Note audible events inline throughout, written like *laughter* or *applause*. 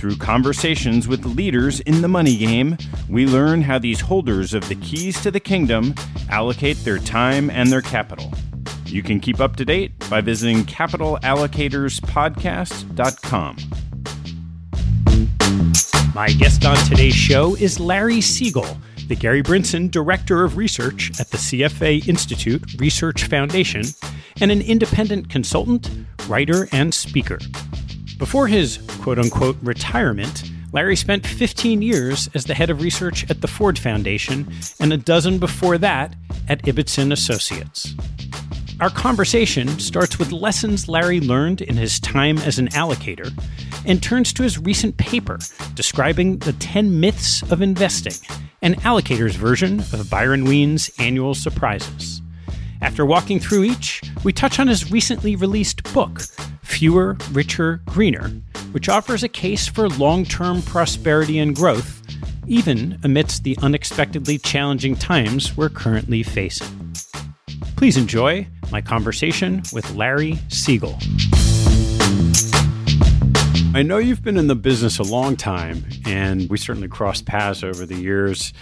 Through conversations with leaders in the money game, we learn how these holders of the keys to the kingdom allocate their time and their capital. You can keep up to date by visiting capitalallocatorspodcast.com. My guest on today's show is Larry Siegel, the Gary Brinson Director of Research at the CFA Institute Research Foundation, and an independent consultant, writer, and speaker. Before his quote unquote retirement, Larry spent 15 years as the head of research at the Ford Foundation and a dozen before that at Ibbotson Associates. Our conversation starts with lessons Larry learned in his time as an allocator and turns to his recent paper describing the 10 myths of investing, an allocator's version of Byron Wien's annual surprises. After walking through each, we touch on his recently released book, Fewer, Richer, Greener, which offers a case for long term prosperity and growth, even amidst the unexpectedly challenging times we're currently facing. Please enjoy my conversation with Larry Siegel. I know you've been in the business a long time, and we certainly crossed paths over the years.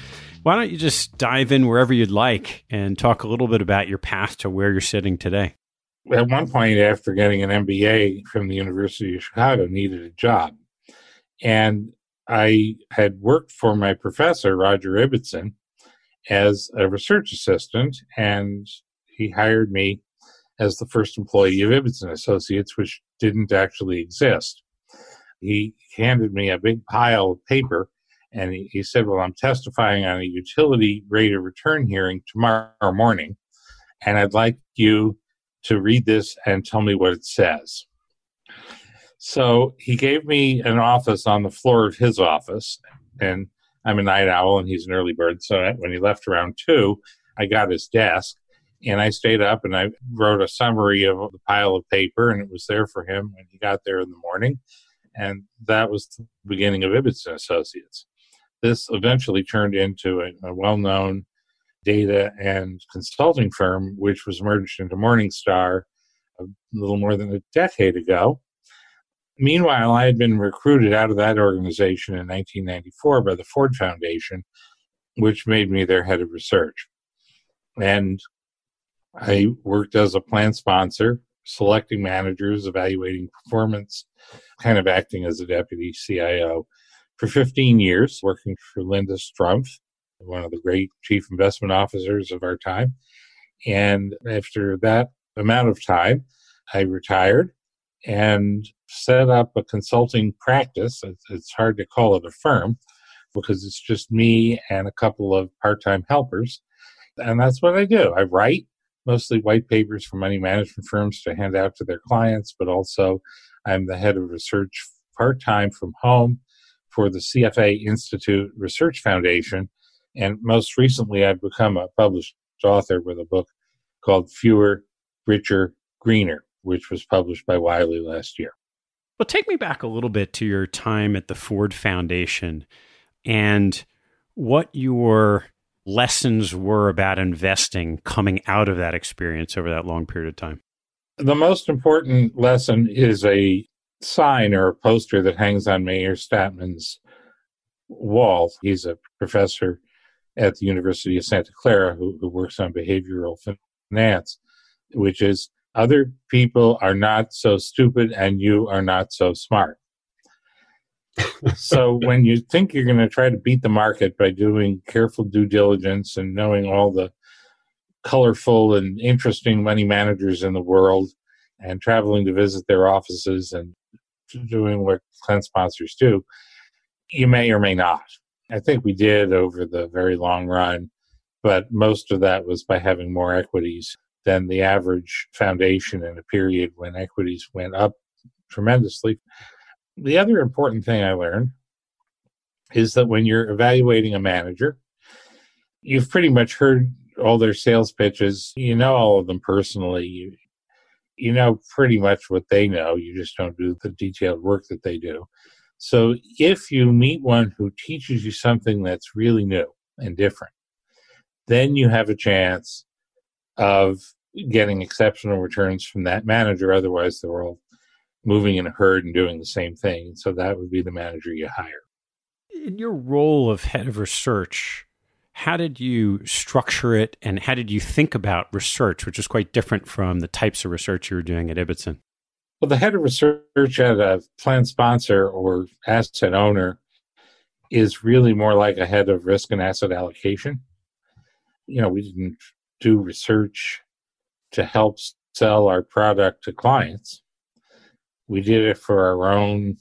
Why don't you just dive in wherever you'd like and talk a little bit about your path to where you're sitting today? At one point, after getting an MBA from the University of Chicago, needed a job. And I had worked for my professor, Roger Ibbotson, as a research assistant, and he hired me as the first employee of Ibbotson Associates, which didn't actually exist. He handed me a big pile of paper and he, he said, Well, I'm testifying on a utility rate of return hearing tomorrow morning, and I'd like you to read this and tell me what it says. So he gave me an office on the floor of his office, and I'm a night owl and he's an early bird. So when he left around two, I got his desk and I stayed up and I wrote a summary of the pile of paper, and it was there for him when he got there in the morning. And that was the beginning of Ibbotson Associates. This eventually turned into a, a well known data and consulting firm, which was merged into Morningstar a little more than a decade ago. Meanwhile, I had been recruited out of that organization in 1994 by the Ford Foundation, which made me their head of research. And I worked as a plan sponsor, selecting managers, evaluating performance, kind of acting as a deputy CIO for 15 years, working for Linda Strumpf, one of the great chief investment officers of our time. And after that amount of time, I retired and set up a consulting practice. It's hard to call it a firm because it's just me and a couple of part time helpers. And that's what I do. I write mostly white papers for money management firms to hand out to their clients, but also I'm the head of research part time from home for the CFA Institute Research Foundation. And most recently, I've become a published author with a book called Fewer, Richer, Greener, which was published by Wiley last year. Well, take me back a little bit to your time at the Ford Foundation and what your lessons were about investing coming out of that experience over that long period of time. The most important lesson is a sign or a poster that hangs on Meir Statman's wall. He's a professor at the University of Santa Clara who, who works on behavioral finance, which is other people are not so stupid and you are not so smart. so *laughs* when you think you're going to try to beat the market by doing careful due diligence and knowing all the colorful and interesting money managers in the world and traveling to visit their offices and doing what plan sponsors do, you may or may not. I think we did over the very long run, but most of that was by having more equities than the average foundation in a period when equities went up tremendously. The other important thing I learned is that when you're evaluating a manager, you've pretty much heard all their sales pitches. You know all of them personally. You, you know pretty much what they know. You just don't do the detailed work that they do. So if you meet one who teaches you something that's really new and different, then you have a chance of getting exceptional returns from that manager. Otherwise, they're all moving in a herd and doing the same thing. So that would be the manager you hire. In your role of head of research, how did you structure it and how did you think about research, which is quite different from the types of research you were doing at Ibbotson? Well, the head of research at a plan sponsor or asset owner is really more like a head of risk and asset allocation. You know, we didn't do research to help sell our product to clients. We did it for our own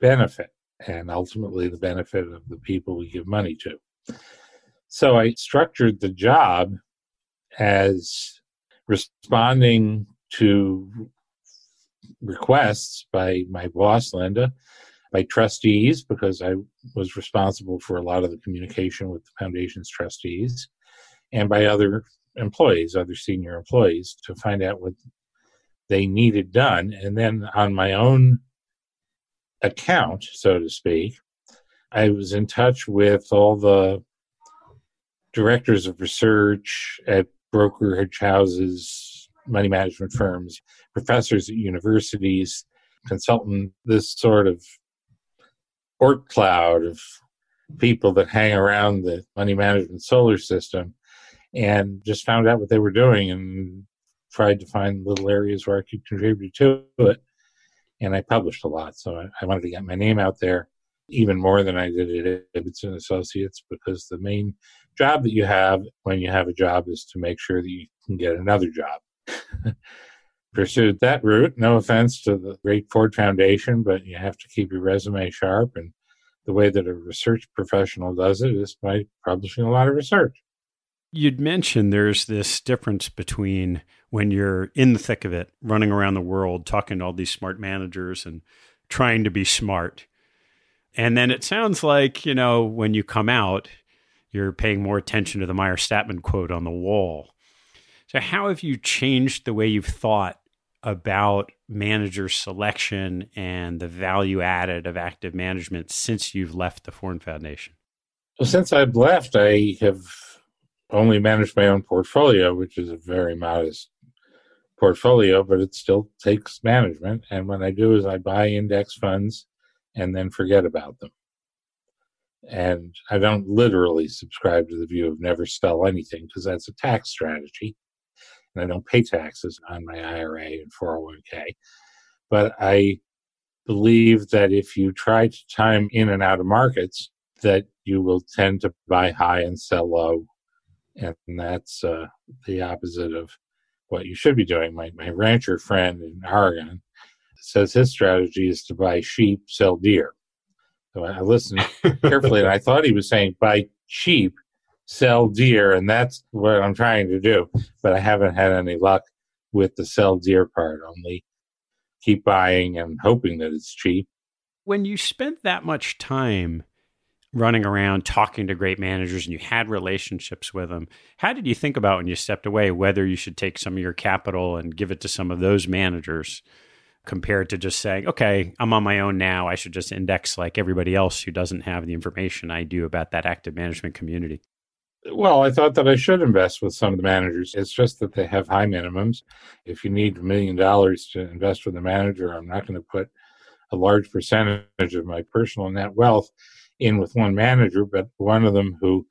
benefit and ultimately the benefit of the people we give money to. So I structured the job as responding to requests by my boss, Linda, by trustees, because I was responsible for a lot of the communication with the foundation's trustees, and by other employees, other senior employees, to find out what they needed done. And then on my own account, so to speak, I was in touch with all the directors of research at brokerage houses, money management firms, professors at universities, consultant, this sort of Oort cloud of people that hang around the money management solar system and just found out what they were doing and tried to find little areas where I could contribute to it. And I published a lot. So I, I wanted to get my name out there even more than I did at Ibbotson Associates because the main job that you have when you have a job is to make sure that you can get another job. *laughs* Pursued that route. No offense to the great Ford Foundation, but you have to keep your resume sharp. And the way that a research professional does it is by publishing a lot of research. You'd mentioned there's this difference between when you're in the thick of it, running around the world, talking to all these smart managers and trying to be smart. And then it sounds like, you know, when you come out, you're paying more attention to the Meir Statman quote on the wall. So, how have you changed the way you've thought about manager selection and the value added of active management since you've left the Ford Foundation? Well, since I've left, I have only managed my own portfolio, which is a very modest portfolio, but it still takes management. And what I do is I buy index funds and then forget about them. And I don't literally subscribe to the view of never sell anything because that's a tax strategy. And I don't pay taxes on my IRA and 401k. But I believe that if you try to time in and out of markets, that you will tend to buy high and sell low. And that's uh, the opposite of what you should be doing. My, my rancher friend in Oregon says his strategy is to buy sheep, sell deer. So I listened carefully, and I *laughs* thought he was saying buy sheep, sell deer, and that's what I'm trying to do. But I haven't had any luck with the sell deer part. Only keep buying and hoping that it's cheap. When you spent that much time running around talking to great managers and you had relationships with them, how did you think about when you stepped away whether you should take some of your capital and give it to some of those managers? compared to just saying, okay, I'm on my own now. I should just index like everybody else who doesn't have the information I do about that active management community? Well, I thought that I should invest with some of the managers. It's just that they have high minimums. If you need a million dollars to invest with a manager, I'm not going to put a large percentage of my personal net wealth in with one manager, but one of them who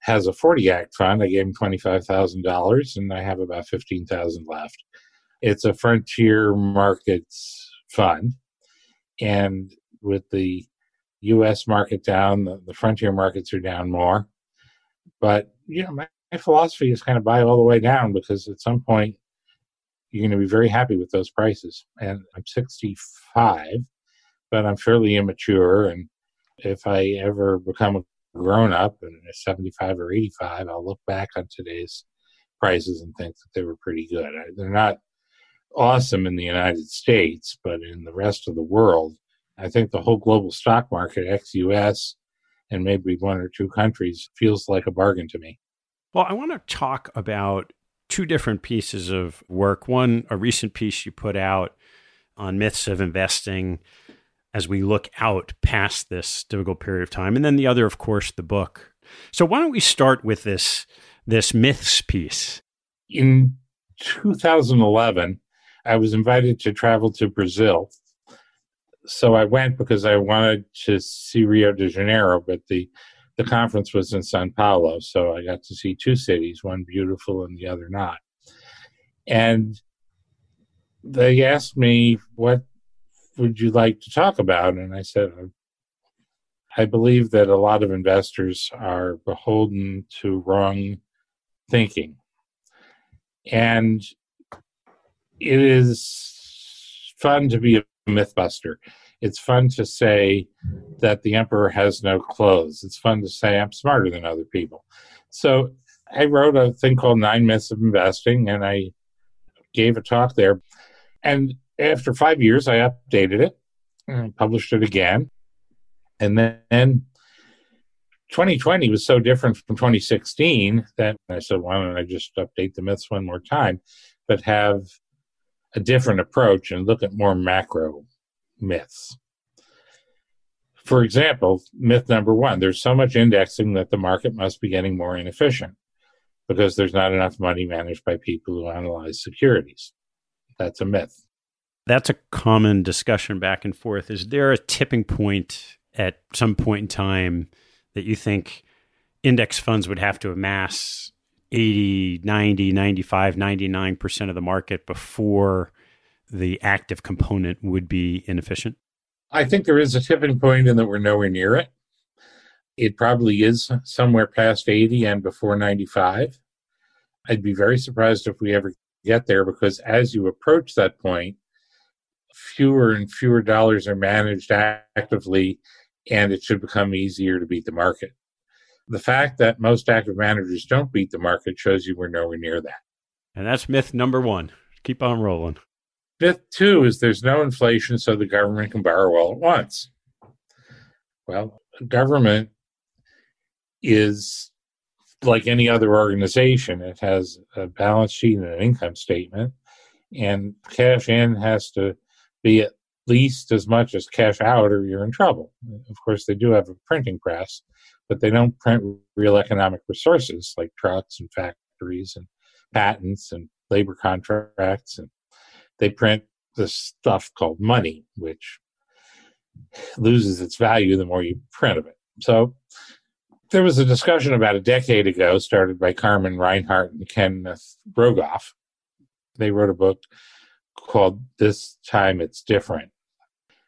has a 40 Act fund, I gave him $25,000 and I have about 15,000 left. It's a frontier markets fund. And with the US market down, the, the frontier markets are down more. But, you know, my, my philosophy is kind of buy all the way down because at some point you're going to be very happy with those prices. And I'm 65, but I'm fairly immature. And if I ever become a grown up and 75 or 85, I'll look back on today's prices and think that they were pretty good. They're not awesome in the United States, but in the rest of the world, I think the whole global stock market, ex US, and maybe one or two countries, feels like a bargain to me. Well, I want to talk about two different pieces of work. One, a recent piece you put out on myths of investing as we look out past this difficult period of time. And then the other, of course, the book. So why don't we start with this this myths piece? In 2011, I was invited to travel to Brazil. So I went because I wanted to see Rio de Janeiro, but the the conference was in Sao Paulo, so I got to see two cities, one beautiful and the other not. And they asked me, "What would you like to talk about?" And I said, "I believe that a lot of investors are beholden to wrong thinking." And it is fun to be a mythbuster. It's fun to say that the emperor has no clothes. It's fun to say I'm smarter than other people. So I wrote a thing called Nine Myths of Investing, and I gave a talk there. And after five years, I updated it and published it again. And then 2020 was so different from 2016 that I said, why don't I just update the myths one more time, but have a different approach and look at more macro myths. For example, myth number one there's so much indexing that the market must be getting more inefficient because there's not enough money managed by people who analyze securities. That's a myth. That's a common discussion back and forth. Is there a tipping point at some point in time that you think index funds would have to amass 80, 90, 95, 99% of the market before the active component would be inefficient? I think there is a tipping point and that we're nowhere near it. It probably is somewhere past 80 and before 95. I'd be very surprised if we ever get there because as you approach that point, fewer and fewer dollars are managed actively and it should become easier to beat the market The fact that most active managers don't beat the market shows you we're nowhere near that. And that's myth number one. Keep on rolling. Myth two is there's no inflation, so the government can borrow all at once. Well, government is like any other organization, it has a balance sheet and an income statement, and cash in has to be at least as much as cash out, or you're in trouble. Of course, they do have a printing press, but they don't print real economic resources like trucks and factories and patents and labor contracts, and they print this stuff called money, which loses its value the more you print of it. So there was a discussion about a decade ago, started by Carmen Reinhart and Kenneth Rogoff. They wrote a book called This Time It's Different,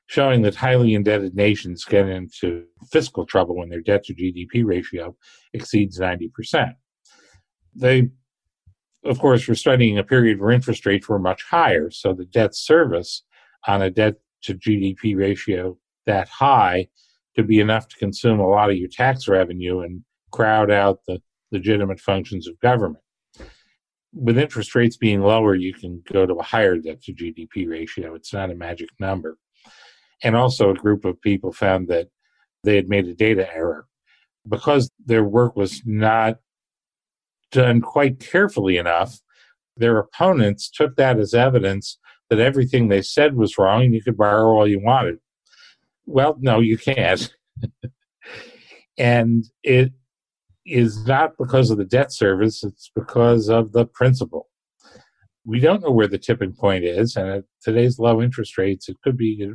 showing that highly indebted nations get into fiscal trouble when their debt to GDP ratio exceeds 90%. They, of course, were studying a period where interest rates were much higher, so the debt service on a debt to GDP ratio that high could be enough to consume a lot of your tax revenue and crowd out the legitimate functions of government. With interest rates being lower, you can go to a higher debt to GDP ratio. It's not a magic number. And also, a group of people found that they had made a data error because their work was not done quite carefully enough. Their opponents took that as evidence that everything they said was wrong and you could borrow all you wanted. Well, no, you can't. *laughs* and it is not because of the debt service, it's because of the principal. We don't know where the tipping point is, and at today's low interest rates, it could be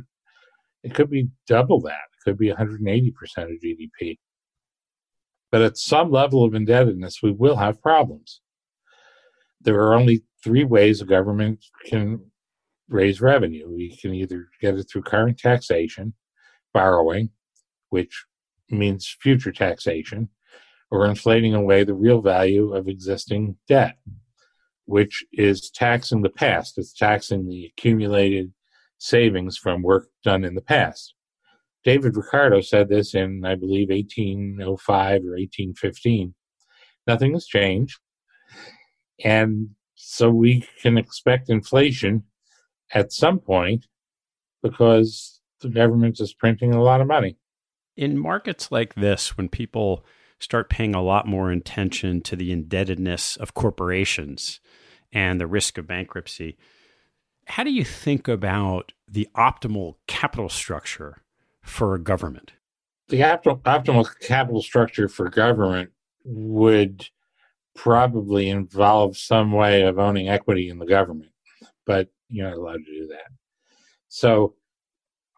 it could be double that. It could be 180% of GDP. But at some level of indebtedness, we will have problems. There are only three ways a government can raise revenue. We can either get it through current taxation, borrowing, which means future taxation, or inflating away the real value of existing debt, which is taxing the past. It's taxing the accumulated savings from work done in the past. David Ricardo said this in, I believe, 1805 or 1815. Nothing has changed. And so we can expect inflation at some point because the government is printing a lot of money. In markets like this, when people start paying a lot more attention to the indebtedness of corporations and the risk of bankruptcy, how do you think about the optimal capital structure for a government? The optimal, optimal capital structure for government would probably involve some way of owning equity in the government, but you're not allowed to do that. So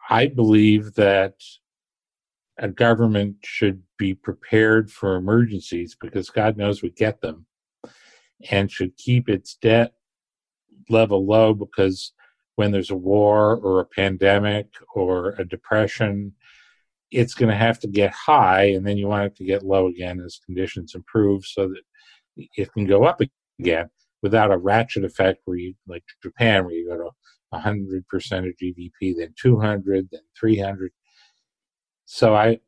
I believe that a government should be prepared for emergencies because God knows we get them and should keep its debt level low because when there's a war or a pandemic or a depression, it's going to have to get high and then you want it to get low again as conditions improve so that it can go up again without a ratchet effect where you, like Japan, where you go to 100% of GDP, then 200, then 300. So I,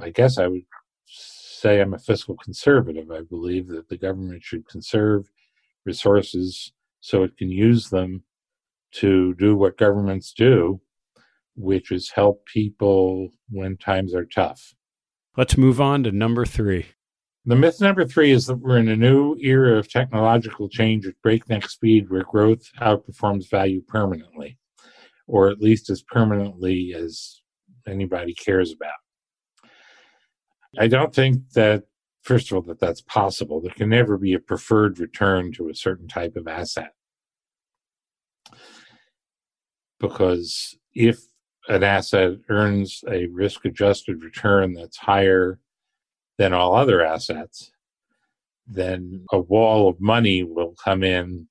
I guess I would say I'm a fiscal conservative. I believe that the government should conserve resources so it can use them to do what governments do, which is help people when times are tough. Let's move on to number three. The myth number three is that we're in a new era of technological change at breakneck speed where growth outperforms value permanently, or at least as permanently as anybody cares about. I don't think that, first of all, that that's possible. There can never be a preferred return to a certain type of asset. Because if an asset earns a risk adjusted return that's higher than all other assets, then a wall of money will come in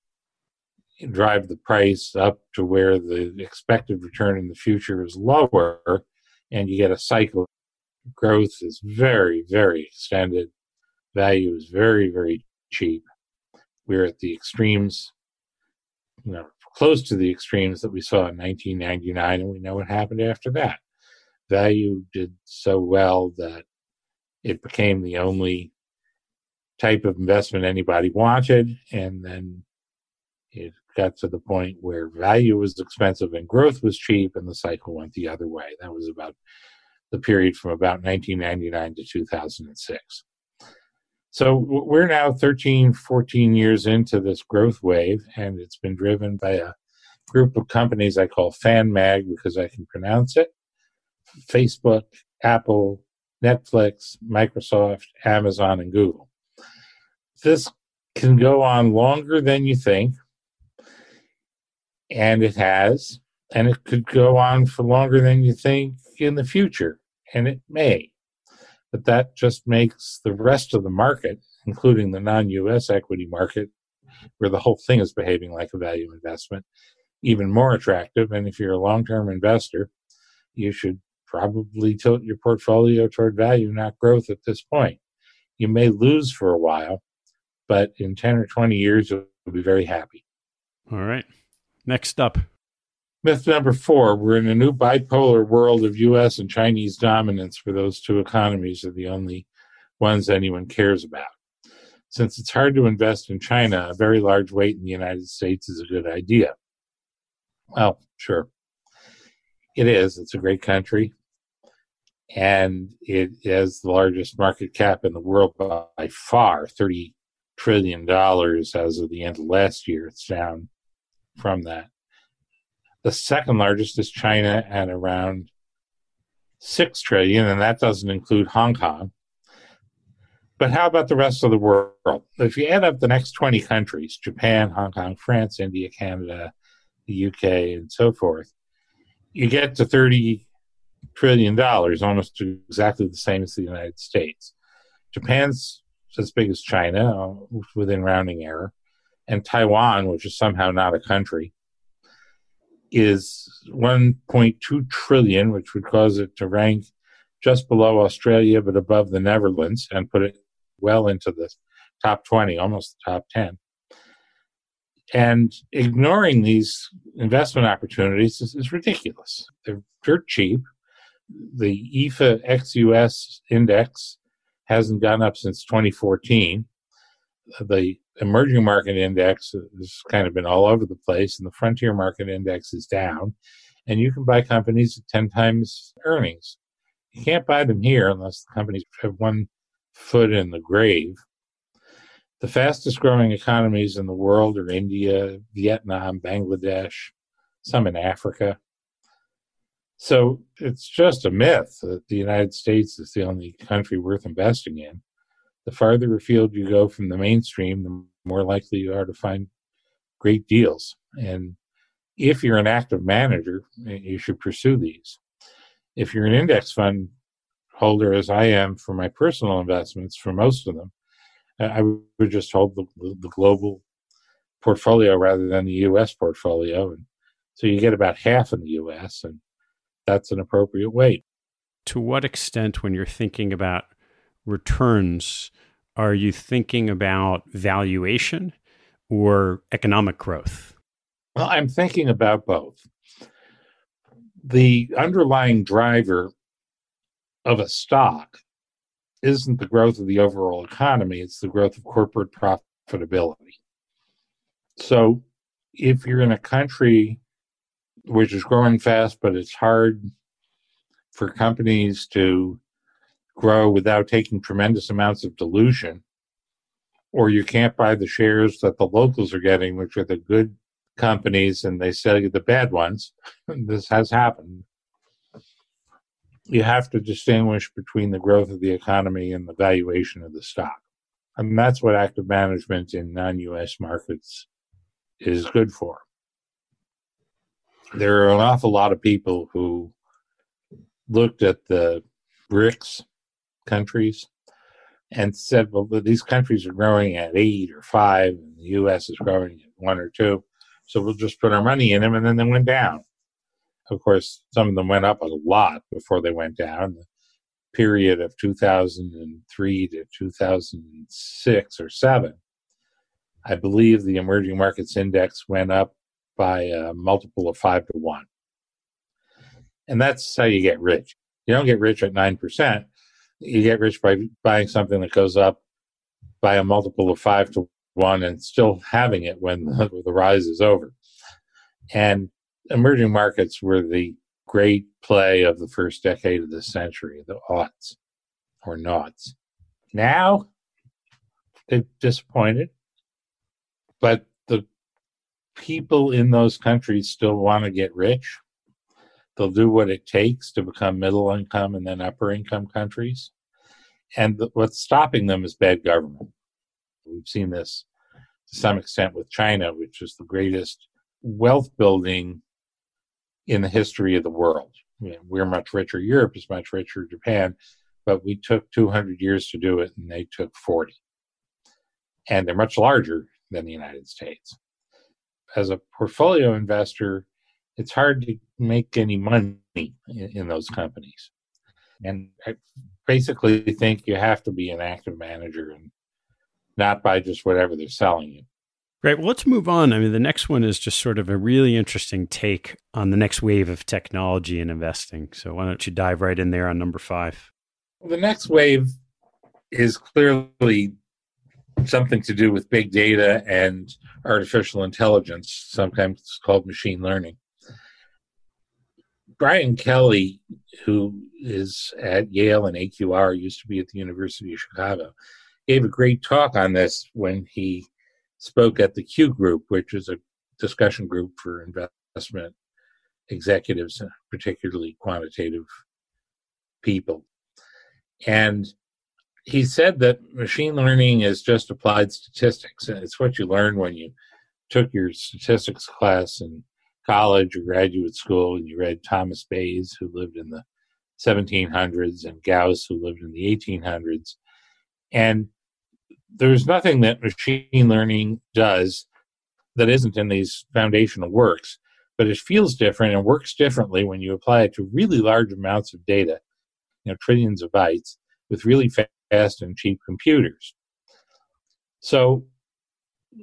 and drive the price up to where the expected return in the future is lower, and you get a cycle. Growth is very, very extended. Value is very, very cheap. We're at the extremes, you know, close to the extremes that we saw in 1999, and we know what happened after that. Value did so well that It became the only type of investment anybody wanted. And then it got to the point where value was expensive and growth was cheap, and the cycle went the other way. That was about the period from about 1999 to 2006. So we're now 13, 14 years into this growth wave, and it's been driven by a group of companies I call FanMag because I can pronounce it Facebook, Apple, Netflix, Microsoft, Amazon, and Google. This can go on longer than you think, and it has, and it could go on for longer than you think in the future, and it may. But that just makes the rest of the market, including the non US equity market, where the whole thing is behaving like a value investment, even more attractive. And if you're a long term investor, you should probably tilt your portfolio toward value, not growth at this point. You may lose for a while, but in 10 or 20 years, you'll be very happy. All right. Next up. Myth number four we're in a new bipolar world of US and Chinese dominance for those two economies are the only ones anyone cares about. Since it's hard to invest in China, a very large weight in the United States is a good idea. Well, sure. It is. It's a great country. And it has the largest market cap in the world by far $30 trillion as of the end of last year. It's down from that. The second largest is China at around six trillion, and that doesn't include Hong Kong. But how about the rest of the world? If you add up the next 20 countries Japan, Hong Kong, France, India, Canada, the UK, and so forth you get to 30 trillion dollars, almost exactly the same as the United States. Japan's as big as China, within rounding error, and Taiwan, which is somehow not a country, is 1.2 trillion, which would cause it to rank just below Australia but above the Netherlands and put it well into the top 20, almost the top 10. And ignoring these investment opportunities is, is ridiculous. They're dirt cheap. The EAFE XUS index hasn't gone up since 2014. The emerging market index has kind of been all over the place, and the frontier market index is down. And you can buy companies at 10 times earnings. You can't buy them here unless the companies have one foot in the grave. The fastest growing economies in the world are India, Vietnam, Bangladesh, some in Africa. So it's just a myth that the United States is the only country worth investing in. The farther afield you go from the mainstream, the more likely you are to find great deals. And if you're an active manager, you should pursue these. If you're an index fund holder, as I am for my personal investments, for most of them, I would just hold the, the global portfolio rather than the U.S. portfolio, and so you get about half in the U.S. and that's an appropriate weight. To what extent, when you're thinking about returns, are you thinking about valuation or economic growth? Well, I'm thinking about both. The underlying driver of a stock isn't the growth of the overall economy, it's the growth of corporate profitability. So if you're in a country which is growing fast, but it's hard for companies to grow without taking tremendous amounts of dilution, or you can't buy the shares that the locals are getting, which are the good companies, and they sell you the bad ones. *laughs* this has happened. You have to distinguish between the growth of the economy and the valuation of the stock. And that's what active management in non US markets is good for. There are an awful lot of people who looked at the BRICS countries and said, well, these countries are growing at eight or five, and the U.S. is growing at one or two, so we'll just put our money in them, and then they went down. Of course, some of them went up a lot before they went down. The period of 2003 to 2006 or seven, I believe the emerging markets index went up by a multiple of five to one. And that's how you get rich. You don't get rich at 9%. You get rich by buying something that goes up by a multiple of five to one and still having it when the, *laughs* the rise is over. And emerging markets were the great play of the first decade of the century, the aughts or noughts. Now, they're disappointed, but the people in those countries still want to get rich. They'll do what it takes to become middle income and then upper income countries. And the, what's stopping them is bad government. We've seen this to some extent with China, which is the greatest wealth building in the history of the world. we're much richer. Europe is much richer. Japan, but we took 200 years to do it, and they took 40. And they're much larger than the United States. As a portfolio investor, it's hard to make any money in, in those companies. And I basically think you have to be an active manager and not buy just whatever they're selling you. Great. Well, let's move on. I mean, the next one is just sort of a really interesting take on the next wave of technology and investing. So, why don't you dive right in there on number five? The next wave is clearly something to do with big data and artificial intelligence, sometimes it's called machine learning. Bryan Kelly, who is at Yale and AQR, used to be at the University of Chicago, gave a great talk on this when he spoke at the Q Group, which is a discussion group for investment executives, particularly quantitative people. And he said that machine learning is just applied statistics. And it's what you learned when you took your statistics class in college or graduate school and you read Thomas Bayes, who lived in the 1700s, and Gauss, who lived in the 1800s. And there's nothing that machine learning does that isn't in these foundational works, but it feels different and works differently when you apply it to really large amounts of data, you know, trillions of bytes with really fast and cheap computers. So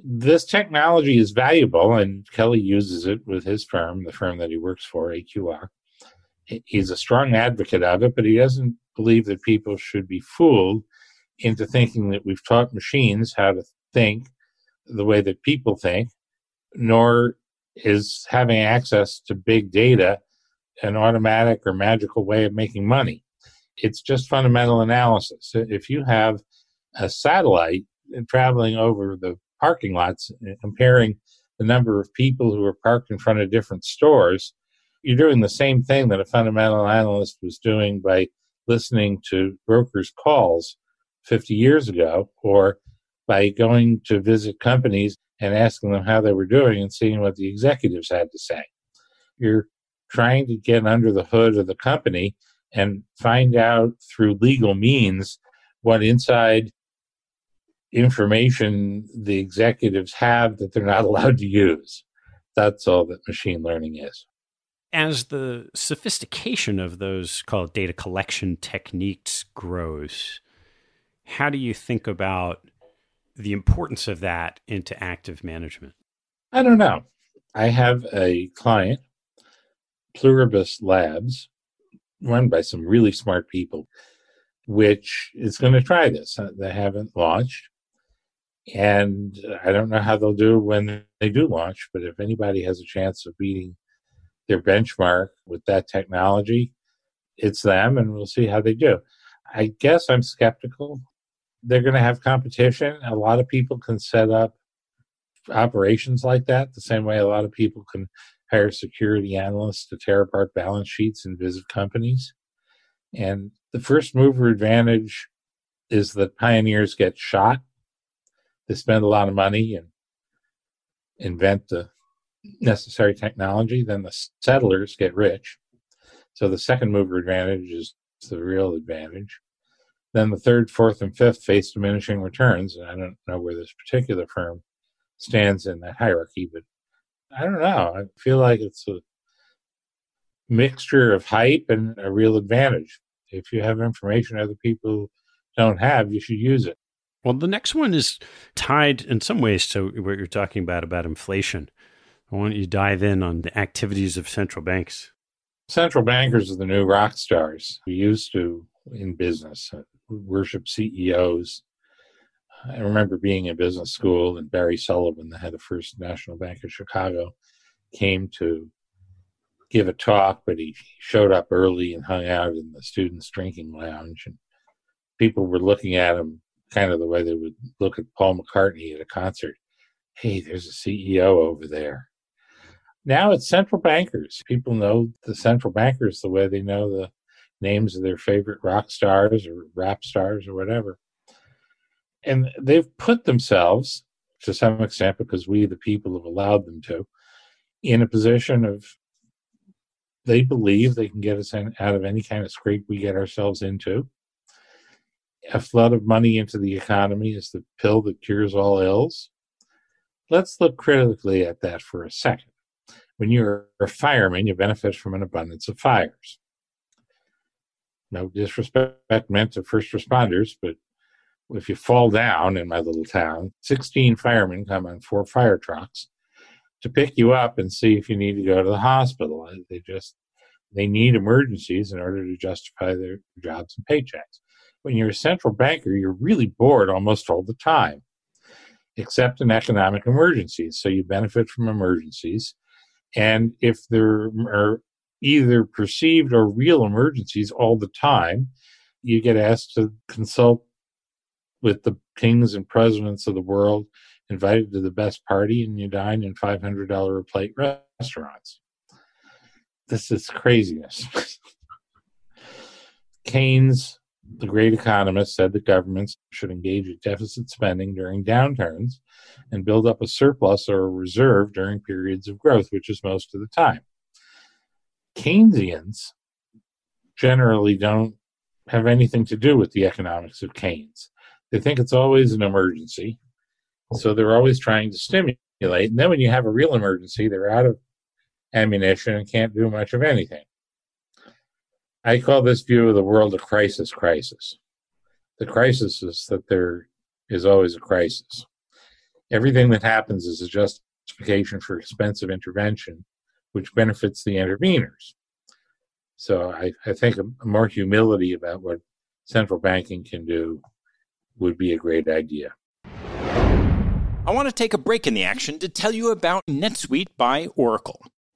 this technology is valuable, and Kelly uses it with his firm, the firm that he works for, AQR. He's a strong advocate of it, but he doesn't believe that people should be fooled into thinking that we've taught machines how to think the way that people think, nor is having access to big data an automatic or magical way of making money. It's just fundamental analysis. If you have a satellite traveling over the parking lots, uh, comparing the number of people who are parked in front of different stores, you're doing the same thing that a fundamental analyst was doing by listening to brokers' calls 50 years ago, or by going to visit companies and asking them how they were doing and seeing what the executives had to say. You're trying to get under the hood of the company and find out through legal means what inside information the executives have that they're not *laughs* allowed to use. That's all that machine learning is. As the sophistication of those called data collection techniques grows, how do you think about the importance of that into active management? I don't know. I have a client, Pluribus Labs, run by some really smart people, which is going to try this. Uh, they haven't launched. And I don't know how they'll do when they do launch, but if anybody has a chance of beating their benchmark with that technology, it's them, and we'll see how they do. I guess I'm skeptical they're going to have competition. A lot of people can set up operations like that the same way a lot of people can hire security analysts to tear apart balance sheets and visit companies. And the first mover advantage is that pioneers get shot. They spend a lot of money and invent the necessary technology. Then the settlers get rich. So the second mover advantage is the real advantage. Then the third, fourth, and fifth face diminishing returns. And I don't know where this particular firm stands in that hierarchy, but I don't know. I feel like it's a mixture of hype and a real advantage. If you have information other people don't have, you should use it. Well, the next one is tied in some ways to what you're talking about about inflation. I want you dive in on the activities of central banks. Central bankers are the new rock stars. We used to in business, uh, worship CEOs. I remember being in business school, and Barry Sullivan, the head of First National Bank of Chicago, came to give a talk, but he showed up early and hung out in the students' drinking lounge, and people were looking at him kind of the way they would look at Paul McCartney at a concert. Hey, there's a CEO over there. Now it's central bankers. People know the central bankers the way they know the names of their favorite rock stars or rap stars or whatever. And they've put themselves, to some extent, because we, the people, have allowed them to, in a position of they believe they can get us in, out of any kind of scrape we get ourselves into. A flood of money into the economy is the pill that cures all ills. Let's look critically at that for a second. When you're a fireman, you benefit from an abundance of fires. No disrespect meant to first responders, but if you fall down in my little town, 16 firemen come on four fire trucks to pick you up and see if you need to go to the hospital. They just they need emergencies in order to justify their jobs and paychecks. When you're a central banker, you're really bored almost all the time, except in economic emergencies. So you benefit from emergencies. And if there are either perceived or real emergencies all the time, you get asked to consult with the kings and presidents of the world, invited to the best party, and you dine in $500 a plate restaurants. This is craziness. *laughs* Keynes, the great economist, said that governments should engage in deficit spending during downturns and build up a surplus or a reserve during periods of growth, which is most of the time. Keynesians generally don't have anything to do with the economics of Keynes. They think it's always an emergency. So they're always trying to stimulate. And then when you have a real emergency, they're out of ammunition and can't do much of anything. I call this view of the world a crisis crisis. The crisis is that there is always a crisis. Everything that happens is a justification for expensive intervention, which benefits the interveners. So I, I think more humility about what central banking can do would be a great idea. I want to take a break in the action to tell you about NetSuite by Oracle,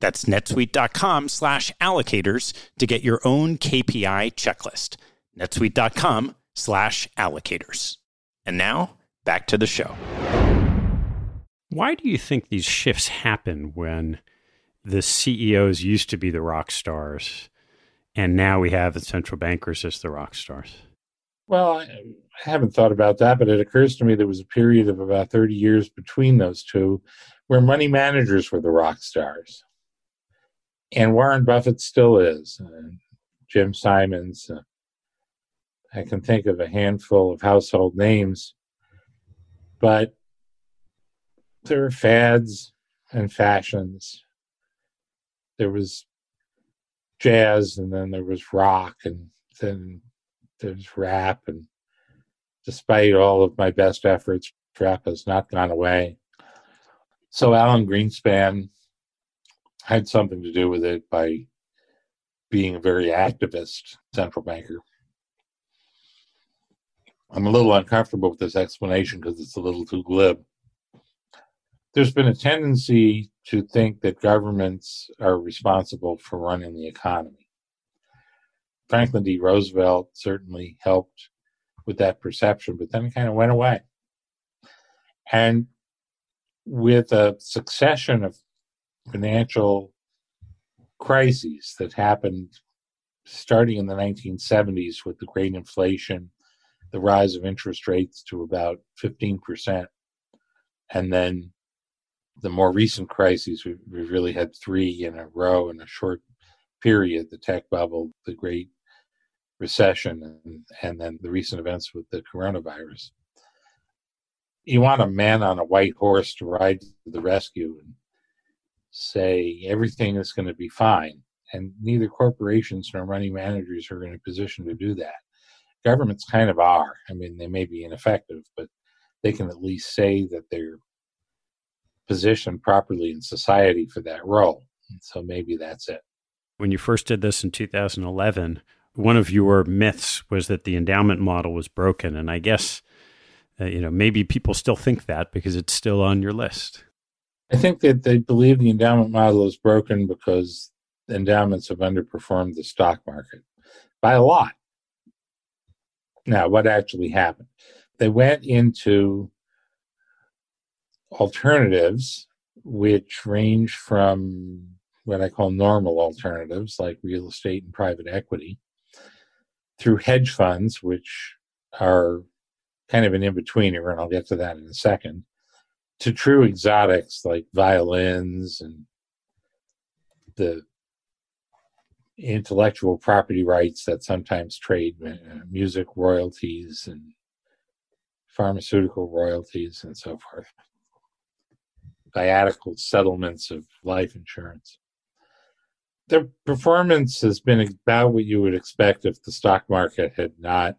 That's netsuite.com slash allocators to get your own KPI checklist. netsuite.com slash allocators. And now, back to the show. Why do you think these shifts happen when the CEOs used to be the rock stars and now we have the central bankers as the rock stars? Well, I haven't thought about that, but it occurs to me there was a period of about 30 years between those two where money managers were the rock stars. And Warren Buffett still is. Jim Simons. Uh, I can think of a handful of household names, but there are fads and fashions. There was jazz, and then there was rock, and then there's rap, and despite all of my best efforts, rap has not gone away. So Alan Greenspan had something to do with it by being a very activist central banker. I'm a little uncomfortable with this explanation because it's a little too glib. There's been a tendency to think that governments are responsible for running the economy. Franklin D. Roosevelt certainly helped with that perception, but then it kind of went away. And with a succession of financial crises that happened starting in the 1970s with the great inflation, the rise of interest rates to about 15%, and then the more recent crises, we've, we've really had three in a row in a short period the tech bubble, the great recession, and, and then the recent events with the coronavirus. You want a man on a white horse to ride to the rescue and say everything is going to be fine. And neither corporations nor money managers are in a position to do that. Governments kind of are. I mean, they may be ineffective, but they can at least say that they're positioned properly in society for that role. So maybe that's it. When you first did this in 2011, one of your myths was that the endowment model was broken. And I guess, uh, you know, maybe people still think that because it's still on your list. I think that they believe the endowment model is broken because endowments have underperformed the stock market by a lot. Now, what actually happened? They went into alternatives, which range from what I call normal alternatives, like real estate and private equity, through hedge funds, which are kind of an in betweener, and I'll get to that in a second, to true exotics like violins and the intellectual property rights that sometimes trade uh, music royalties and pharmaceutical royalties and so forth viatical settlements of life insurance. Their performance has been about what you would expect if the stock market had not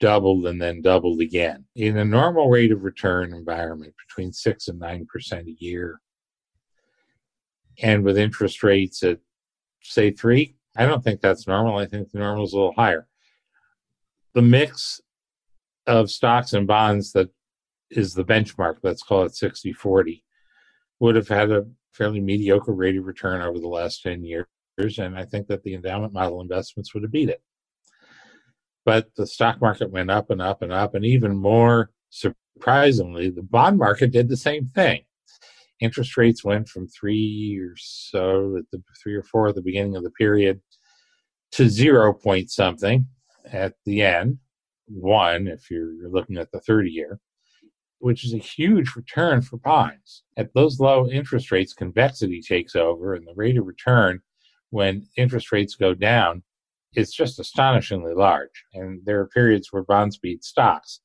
doubled and then doubled again. In a normal rate of return environment, between 6 and 9% a year, and with interest rates at, say, 3, I don't think that's normal. I think the normal is a little higher. The mix of stocks and bonds that is the benchmark, let's call it 60 40, would have had a fairly mediocre rate of return over the last 10 years. And I think that the endowment model investments would have beat it. But the stock market went up and up and up. And even more surprisingly, the bond market did the same thing. Interest rates went from three or so at the three or four at the beginning of the period to zero point something at the end, one if you're looking at the 30 year which is a huge return for bonds. At those low interest rates, convexity takes over, and the rate of return when interest rates go down is just astonishingly large. And there are periods where bonds beat stocks.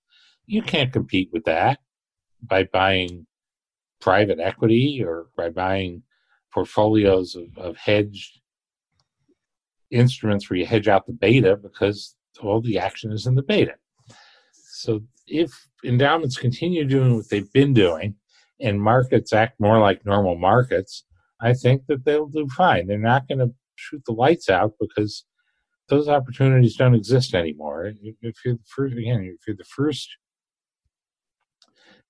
You can't compete with that by buying private equity or by buying portfolios of, of hedged instruments where you hedge out the beta because all the action is in the beta. So if endowments continue doing what they've been doing and markets act more like normal markets, I think that they'll do fine. They're not going to shoot the lights out because those opportunities don't exist anymore. If you're the first, again, if you're the first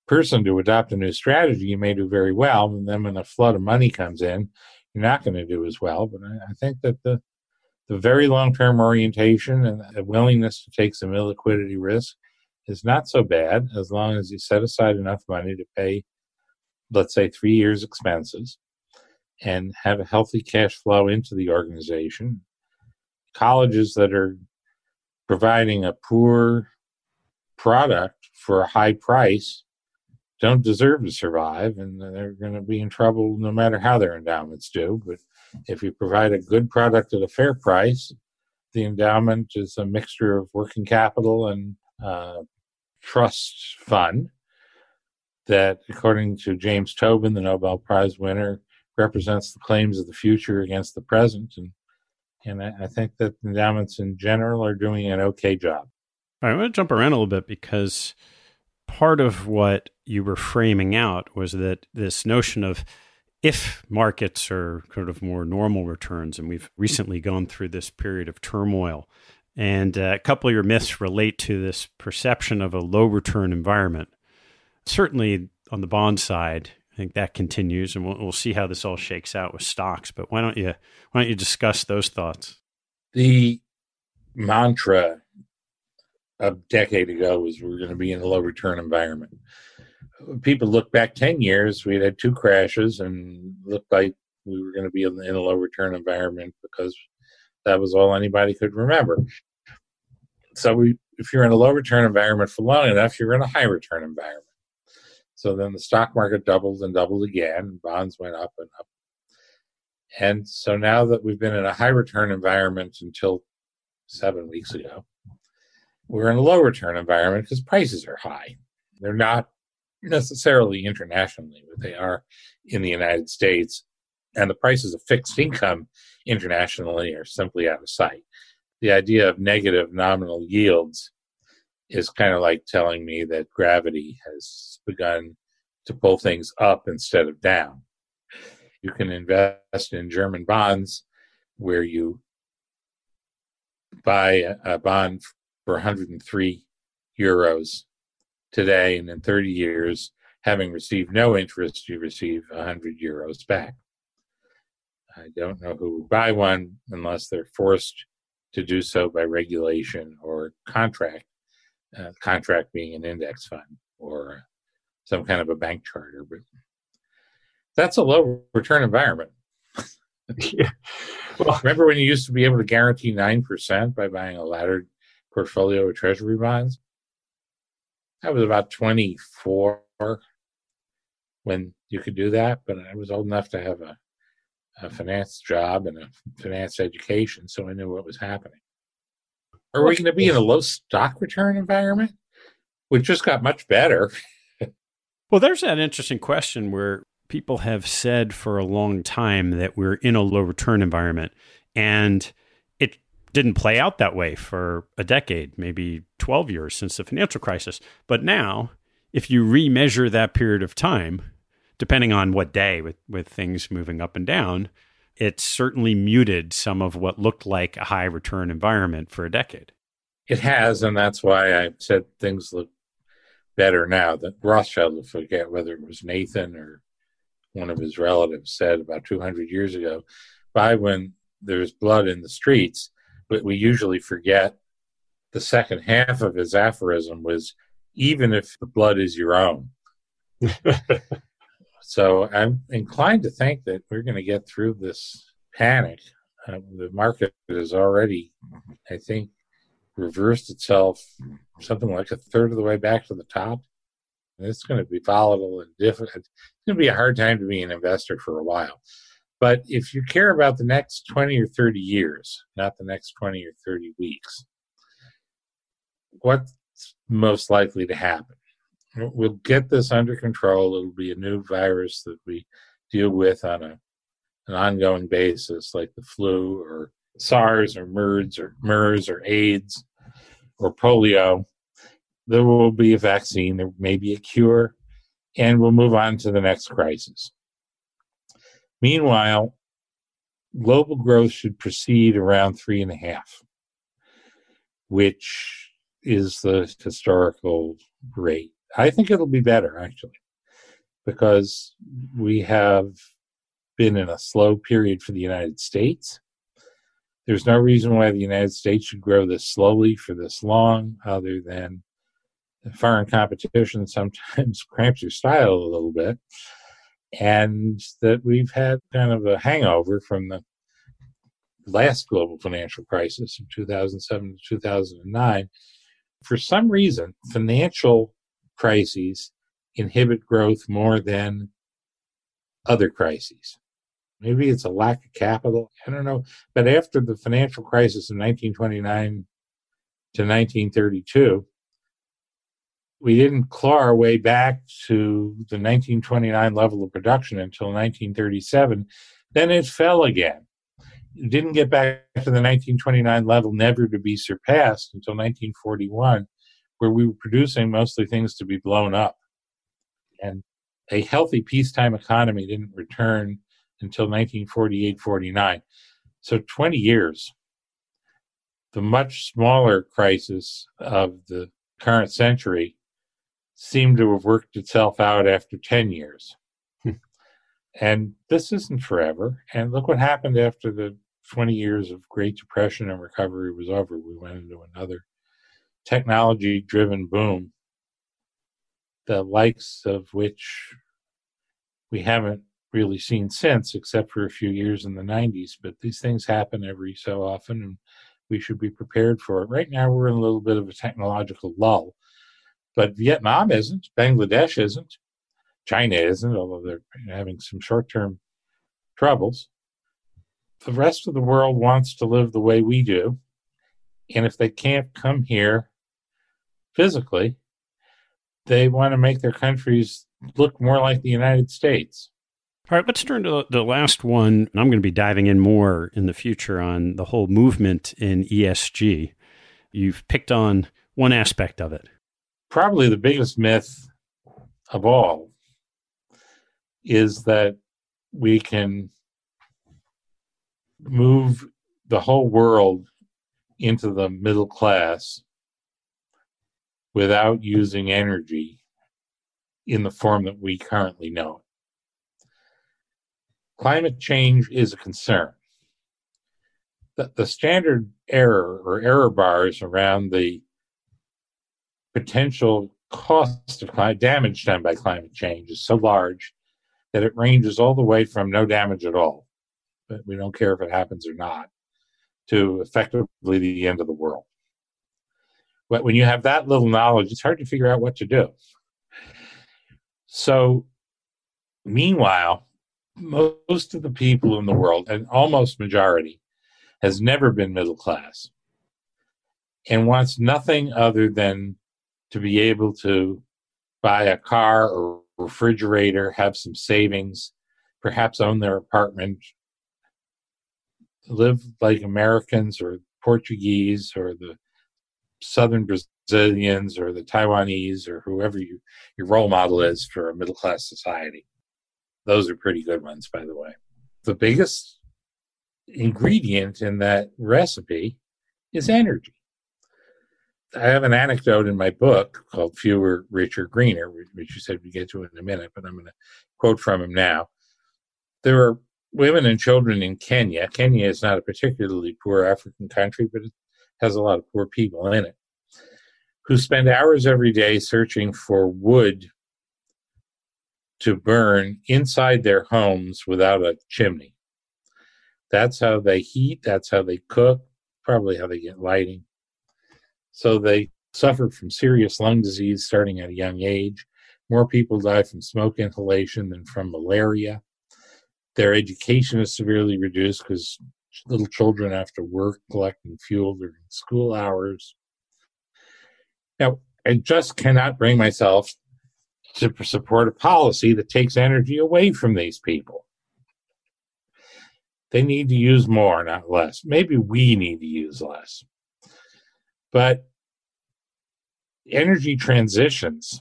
person to adopt a new strategy, you may do very well. And then when a flood of money comes in, you're not going to do as well. But I, I think that the the very long term orientation and a willingness to take some illiquidity risk is not so bad as long as you set aside enough money to pay, let's say, three years' expenses and have a healthy cash flow into the organization. Colleges that are providing a poor product for a high price don't deserve to survive and they're going to be in trouble no matter how their endowments do. But if you provide a good product at a fair price, the endowment is a mixture of working capital and uh, trust fund that, according to James Tobin, the Nobel Prize winner, represents the claims of the future against the present. And, and I, I think that endowments in general are doing an okay job. All right, I'm going to jump around a little bit because part of what you were framing out was that this notion of if markets are kind of more normal returns, and we've recently gone through this period of turmoil and uh, a couple of your myths relate to this perception of a low return environment. Certainly on the bond side, I think that continues, and we'll, we'll see how this all shakes out with stocks. But why don't you why don't you discuss those thoughts? The mantra a decade ago was we're going to be in a low return environment. People look back 10 years, we had two crashes and looked like we were going to be in a low return environment because that was all anybody could remember. So we, if you're in a low return environment for long enough, you're in a high return environment. So then the stock market doubled and doubled again, bonds went up and up. And so now that we've been in a high return environment until seven weeks ago, we're in a low return environment because prices are high. They're not necessarily internationally, but they are in the United States. And the prices of fixed income internationally are simply out of sight. The idea of negative nominal yields is kind of like telling me that gravity has begun to pull things up instead of down. You can invest in German bonds where you buy a bond for 103 euros today, and in 30 years, having received no interest, you receive 100 euros back. I don't know who would buy one unless they're forced to do so by regulation or contract, uh, contract being an index fund or some kind of a bank charter. But that's a low return environment. *laughs* yeah. Well, remember when you used to be able to guarantee 9% by buying a laddered portfolio of treasury bonds? I was about 24 when you could do that, but I was old enough to have a a finance job and a finance education, so I knew what was happening. Are we going to be in a low stock return environment? Which just got much better. *laughs* well, there's that interesting question where people have said for a long time that we're in a low return environment, and it didn't play out that way for a decade, maybe 12 years since the financial crisis. But now, if you remeasure that period of time, depending on what day with, with things moving up and down, it certainly muted some of what looked like a high return environment for a decade. It has, and that's why I said things look better now. That Rothschild, I forget whether it was Nathan or one of his relatives, said about 200 years ago, buy when there's blood in the streets, but we usually forget the second half of his aphorism was even if the blood is your own. *laughs* So I'm inclined to think that we're going to get through this panic. Uh, the market has already, I think, reversed itself something like a third of the way back to the top. And it's going to be volatile and difficult. It's going to be a hard time to be an investor for a while. But if you care about the next 20 or 30 years, not the next 20 or 30 weeks, what's most likely to happen? We'll get this under control. It'll be a new virus that we deal with on a an ongoing basis, like the flu or SARS or MERS or MERS or AIDS or polio. There will be a vaccine. There may be a cure, and we'll move on to the next crisis. Meanwhile, global growth should proceed around three and a half, which is the historical rate. I think it'll be better actually, because we have been in a slow period for the United States. There's no reason why the United States should grow this slowly for this long, other than foreign competition sometimes *laughs* cramps your style a little bit, and that we've had kind of a hangover from the last global financial crisis of 2007 to 2009. For some reason, financial crises inhibit growth more than other crises. Maybe it's a lack of capital. I don't know. But after the financial crisis of 1929 to 1932, we didn't claw our way back to the 1929 level of production until 1937. Then it fell again. It didn't get back to the 1929 level, never to be surpassed until 1941 where we were producing mostly things to be blown up. And a healthy peacetime economy didn't return until 1948 49. So 20 years. The much smaller crisis of the current century seemed to have worked itself out after 10 years. Hmm. and this isn't forever. And look what happened after the 20 years of Great Depression and recovery was over. We went into another technology driven boom, the likes of which we haven't really seen since, except for a few years in the 90s. But these things happen every so often, and we should be prepared for it. Right now, we're in a little bit of a technological lull, but Vietnam isn't, Bangladesh isn't, China isn't, although they're having some short term troubles. The rest of the world wants to live the way we do. And if they can't come here physically, they want to make their countries look more like the United States. All right, let's turn to the last one. And I'm going to be diving in more in the future on the whole movement in ESG. You've picked on one aspect of it. Probably the biggest myth of all is that we can move the whole world into the middle class without using energy in the form that we currently know it. Climate change is a concern. The, the standard error or error bars around the potential cost of climate damage done by climate change is so large that it ranges all the way from no damage at all, but we don't care if it happens or not, to effectively the end of the world. But when you have that little knowledge, it's hard to figure out what to do. So, meanwhile, most of the people in the world, and almost majority, has never been middle class and wants nothing other than to be able to buy a car or refrigerator, have some savings, perhaps own their apartment, live like Americans or Portuguese or the Southern Brazilians or the Taiwanese or whoever you, your role model is for a middle class society. Those are pretty good ones, by the way. The biggest ingredient in that recipe is energy. I have an anecdote in my book called Fewer, Richer, Greener, which you said we get to in a minute, but I'm going to quote from him now. There are women and children in Kenya. Kenya is not a particularly poor African country, but has a lot of poor people in it, who spend hours every day searching for wood to burn inside their homes without a chimney. That's how they heat, that's how they cook, probably how they get lighting. So they suffer from serious lung disease starting at a young age. More people die from smoke inhalation than from malaria. Their education is severely reduced because little children after work collecting fuel during school hours. Now, I just cannot bring myself to support a policy that takes energy away from these people. They need to use more, not less. Maybe we need to use less. But energy transitions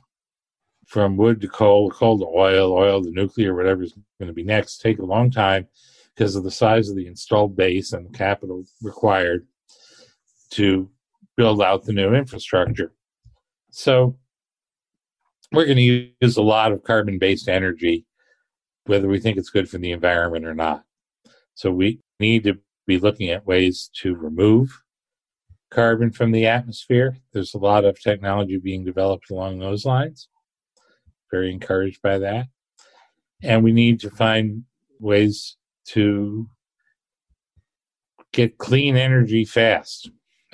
from wood to coal, coal to oil, oil to nuclear, whatever is going to be next, take a long time because of the size of the installed base and the capital required to build out the new infrastructure. So we're going to use a lot of carbon based energy, whether we think it's good for the environment or not. So we need to be looking at ways to remove carbon from the atmosphere. There's a lot of technology being developed along those lines. Very encouraged by that. And we need to find ways to get clean energy fast.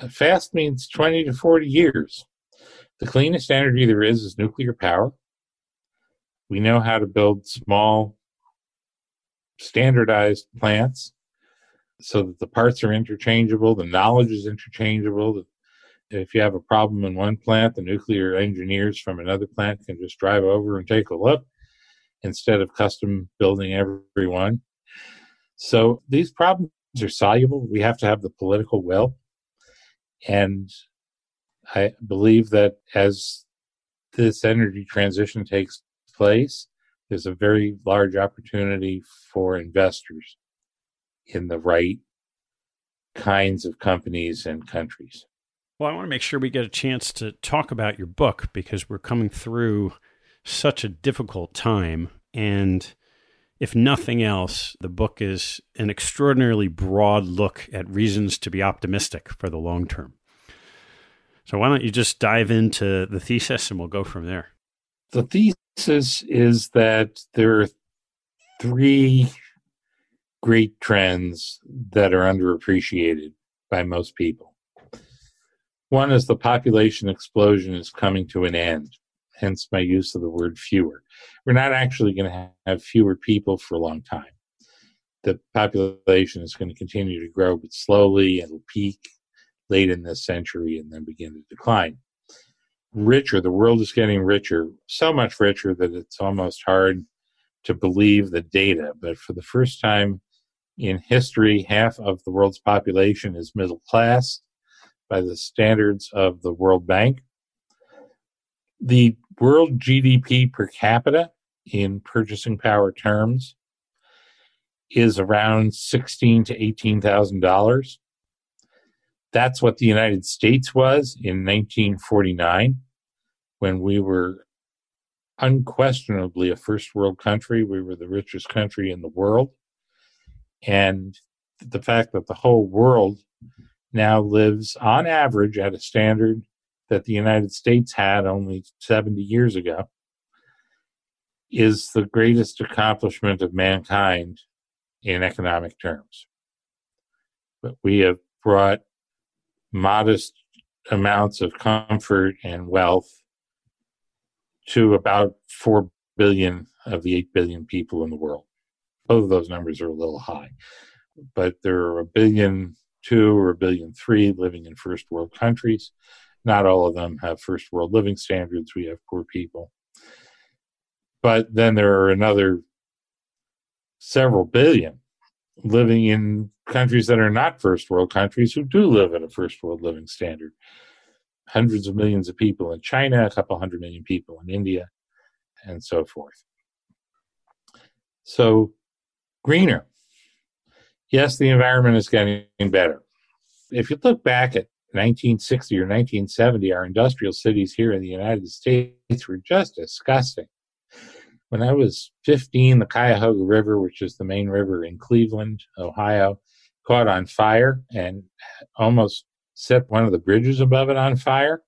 Fast means 20 to 40 years. The cleanest energy there is is nuclear power. We know how to build small, standardized plants so that the parts are interchangeable, the knowledge is interchangeable. If you have a problem in one plant, the nuclear engineers from another plant can just drive over and take a look instead of custom building every one. So these problems are soluble. We have to have the political will. And I believe that as this energy transition takes place, there's a very large opportunity for investors in the right kinds of companies and countries. Well, I want to make sure we get a chance to talk about your book because we're coming through such a difficult time. And if nothing else, the book is an extraordinarily broad look at reasons to be optimistic for the long term. So why don't you just dive into the thesis and we'll go from there? The thesis is that there are three great trends that are underappreciated by most people. One is the population explosion is coming to an end, hence my use of the word fewer. We're not actually going to have fewer people for a long time. The population is going to continue to grow, but slowly it'll peak late in this century and then begin to decline. Richer, the world is getting richer, so much richer that it's almost hard to believe the data. But for the first time in history, half of the world's population is middle class by the standards of the World Bank. The world GDP per capita in purchasing power terms is around sixteen to eighteen thousand dollars. That's what the United States was in 1949 when we were unquestionably a first world country. We were the richest country in the world. And the fact that the whole world now lives on average at a standard that the United States had only 70 years ago is the greatest accomplishment of mankind in economic terms. But we have brought modest amounts of comfort and wealth to about 4 billion of the 8 billion people in the world. Both of those numbers are a little high, but there are a billion two or a billion three living in first world countries. Not all of them have first world living standards. We have poor people. But then there are another several billion living in countries that are not first world countries who do live at a first world living standard. Hundreds of millions of people in China, a couple hundred million people in India, and so forth. So, greener. Yes, the environment is getting better. If you look back at 1960 or 1970, our industrial cities here in the United States were just disgusting. When I was 15, the Cuyahoga River, which is the main river in Cleveland, Ohio, caught on fire and almost set one of the bridges above it on fire.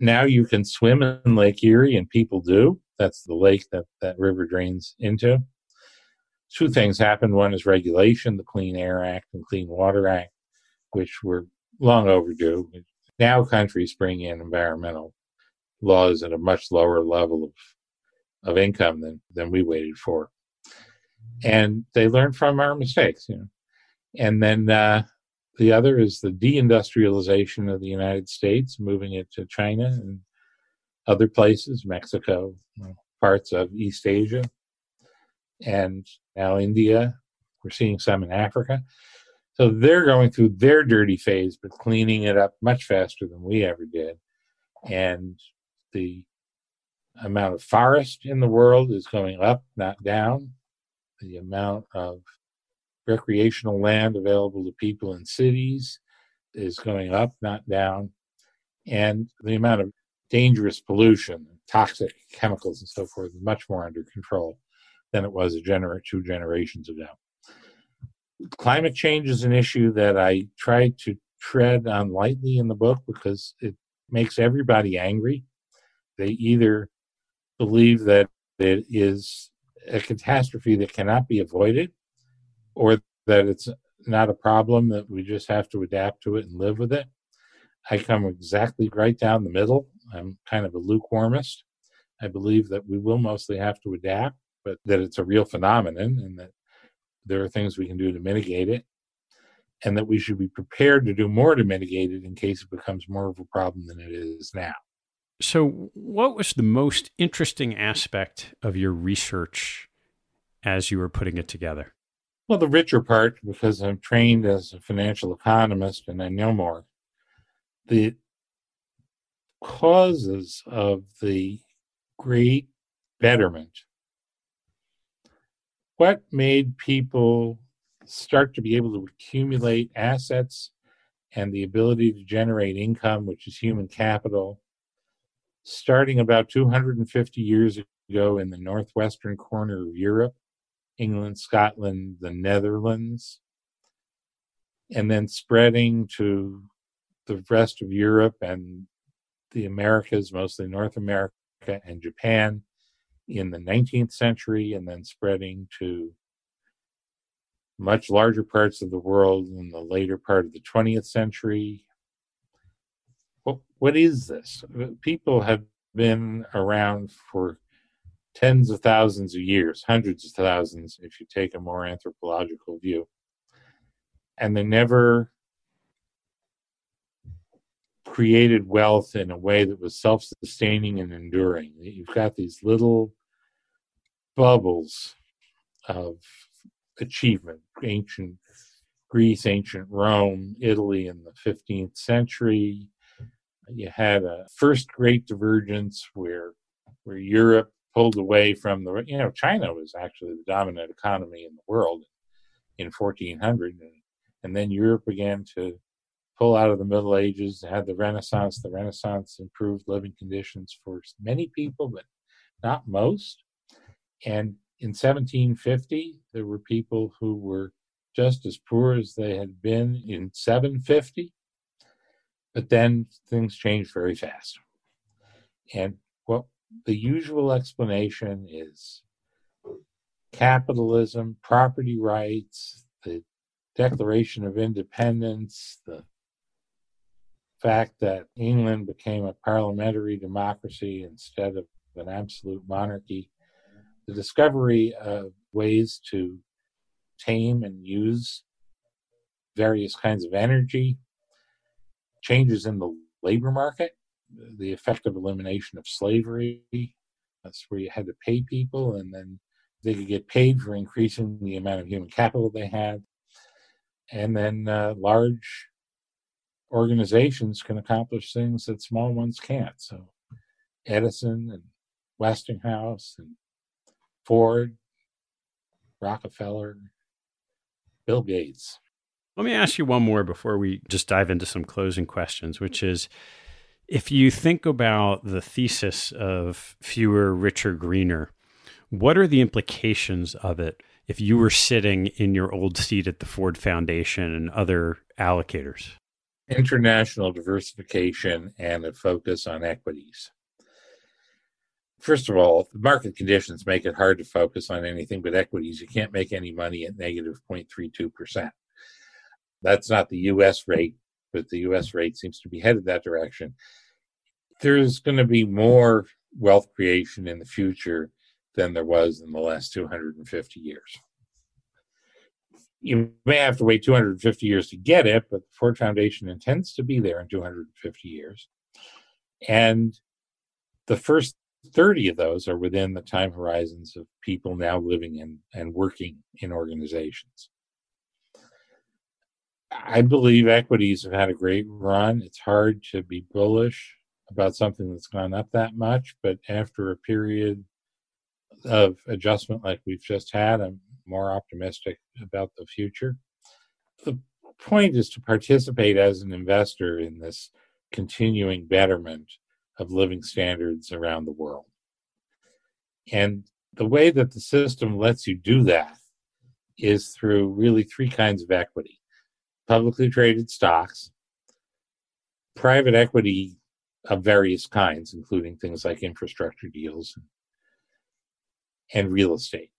Now you can swim in Lake Erie, and people do. That's the lake that that river drains into. Two things happened. One is regulation, the Clean Air Act and Clean Water Act, which were long overdue. Now countries bring in environmental laws at a much lower level of of income than than we waited for, and they learn from our mistakes. You know, and then uh, the other is the deindustrialization of the United States, moving it to China and other places, Mexico, parts of East Asia, and now India. We're seeing some in Africa. So they're going through their dirty phase, but cleaning it up much faster than we ever did. And the amount of forest in the world is going up, not down. The amount of recreational land available to people in cities is going up, not down. And the amount of dangerous pollution, toxic chemicals, and so forth is much more under control than it was a gener- two generations ago. Climate change is an issue that I try to tread on lightly in the book because it makes everybody angry. They either believe that it is a catastrophe that cannot be avoided or that it's not a problem that we just have to adapt to it and live with it. I come exactly right down the middle. I'm kind of a lukewarmist. I believe that we will mostly have to adapt, but that it's a real phenomenon and that there are things we can do to mitigate it and that we should be prepared to do more to mitigate it in case it becomes more of a problem than it is now. So, what was the most interesting aspect of your research as you were putting it together? Well, the richer part, because I'm trained as a financial economist and I know more, the causes of the great betterment. What made people start to be able to accumulate assets and the ability to generate income, which is human capital, starting about 250 years ago in the northwestern corner of Europe, England, Scotland, the Netherlands, and then spreading to the rest of Europe and the Americas, mostly North America and Japan, in the 19th century, and then spreading to much larger parts of the world in the later part of the 20th century. What, is this? Uh, people have been around for tens of thousands of years, hundreds of thousands, if you take a more anthropological view. And they never created wealth in a way that was self sustaining and enduring. You've got these little bubbles of achievement ancient Greece, ancient Rome, Italy in the 15th century. You had a first great divergence where where Europe pulled away from the you know China was actually the dominant economy in the world in 1400 and, and then Europe began to pull out of the Middle Ages, had the Renaissance. The Renaissance improved living conditions for many people, but not most. And in 1750, there were people who were just as poor as they had been in 750. But then things changed very fast. And what the usual explanation is capitalism, property rights, the Declaration of Independence, the fact that England became a parliamentary democracy instead of an absolute monarchy the discovery of ways to tame and use various kinds of energy, changes in the labor market, the effective elimination of slavery. That's where you had to pay people, and then they could get paid for increasing the amount of human capital they had. And then uh, large organizations can accomplish things that small ones can't. So Edison and Westinghouse and Ford, Rockefeller, Bill Gates. Let me ask you one more before we just dive into some closing questions, which is if you think about the thesis of fewer, richer, greener, what are the implications of it if you were sitting in your old seat at the Ford Foundation and other allocators? International diversification and a focus on equities first of all, the market conditions make it hard to focus on anything but equities. You can't make any money at negative 0.32%. That's not the US rate, but the US rate seems to be headed that direction. There's going to be more wealth creation in the future than there was in the last 250 years. You may have to wait 250 years to get it, but the Ford Foundation intends to be there in 250 years. And the first 30 of those are within the time horizons of people now living in and working in organizations. I believe equities have had a great run. It's hard to be bullish about something that's gone up that much, but after a period of adjustment like we've just had, I'm more optimistic about the future. The point is to participate as an investor in this continuing betterment of living standards around the world. And the way that the system lets you do that is through really three kinds of equity publicly traded stocks, private equity of various kinds, including things like infrastructure deals and real estate.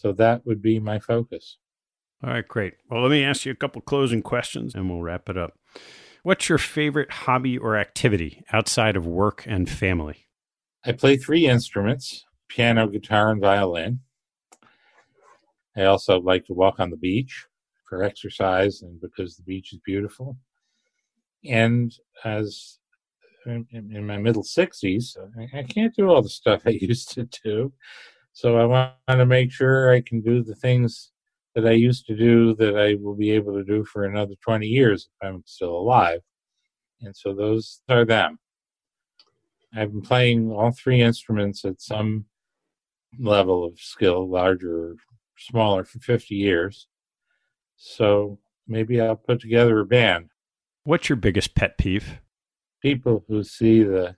So that would be my focus. All right, great. Well, let me ask you a couple closing questions and we'll wrap it up. What's your favorite hobby or activity outside of work and family? I play three instruments piano, guitar, and violin. I also like to walk on the beach for exercise and because the beach is beautiful. And as in, in my middle 60s, I, I can't do all the stuff *laughs* I used to do. So I want to make sure I can do the things that I used to do that I will be able to do for another 20 years if I'm still alive. And so those are them. I've been playing all three instruments at some level of skill, larger or smaller, for 50 years. So maybe I'll put together a band. What's your biggest pet peeve? People who see the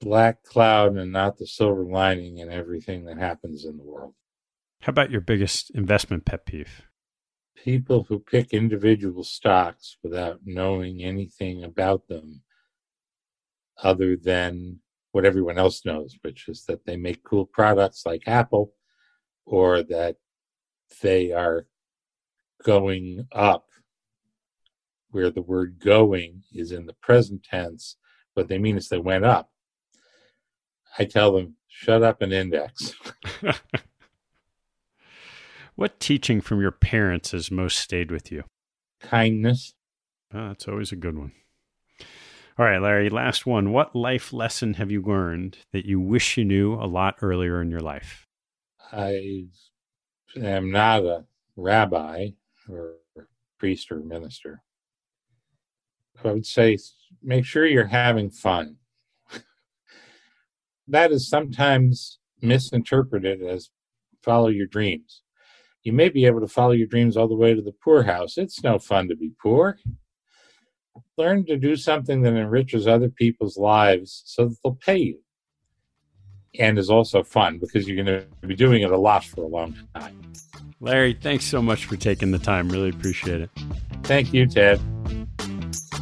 black cloud and not the silver lining in everything that happens in the world. How about your biggest investment pet peeve? people who pick individual stocks without knowing anything about them other than what everyone else knows, which is that they make cool products like Apple or that they are going up, where the word going is in the present tense. What they mean is they went up. I tell them, shut up and index. *laughs* what teaching from your parents has most stayed with you? Kindness. Oh, that's always a good one. All right, Larry, last one. What life lesson have you learned that you wish you knew a lot earlier in your life? I am not a rabbi or priest or minister. I would say make sure you're having fun. That is sometimes misinterpreted as follow your dreams. You may be able to follow your dreams all the way to the poorhouse. It's no fun to be poor. Learn to do something that enriches other people's lives so that they'll pay you and is also fun because you're going to be doing it a lot for a long time. Larry, thanks so much for taking the time. Really appreciate it. Thank you, Ted.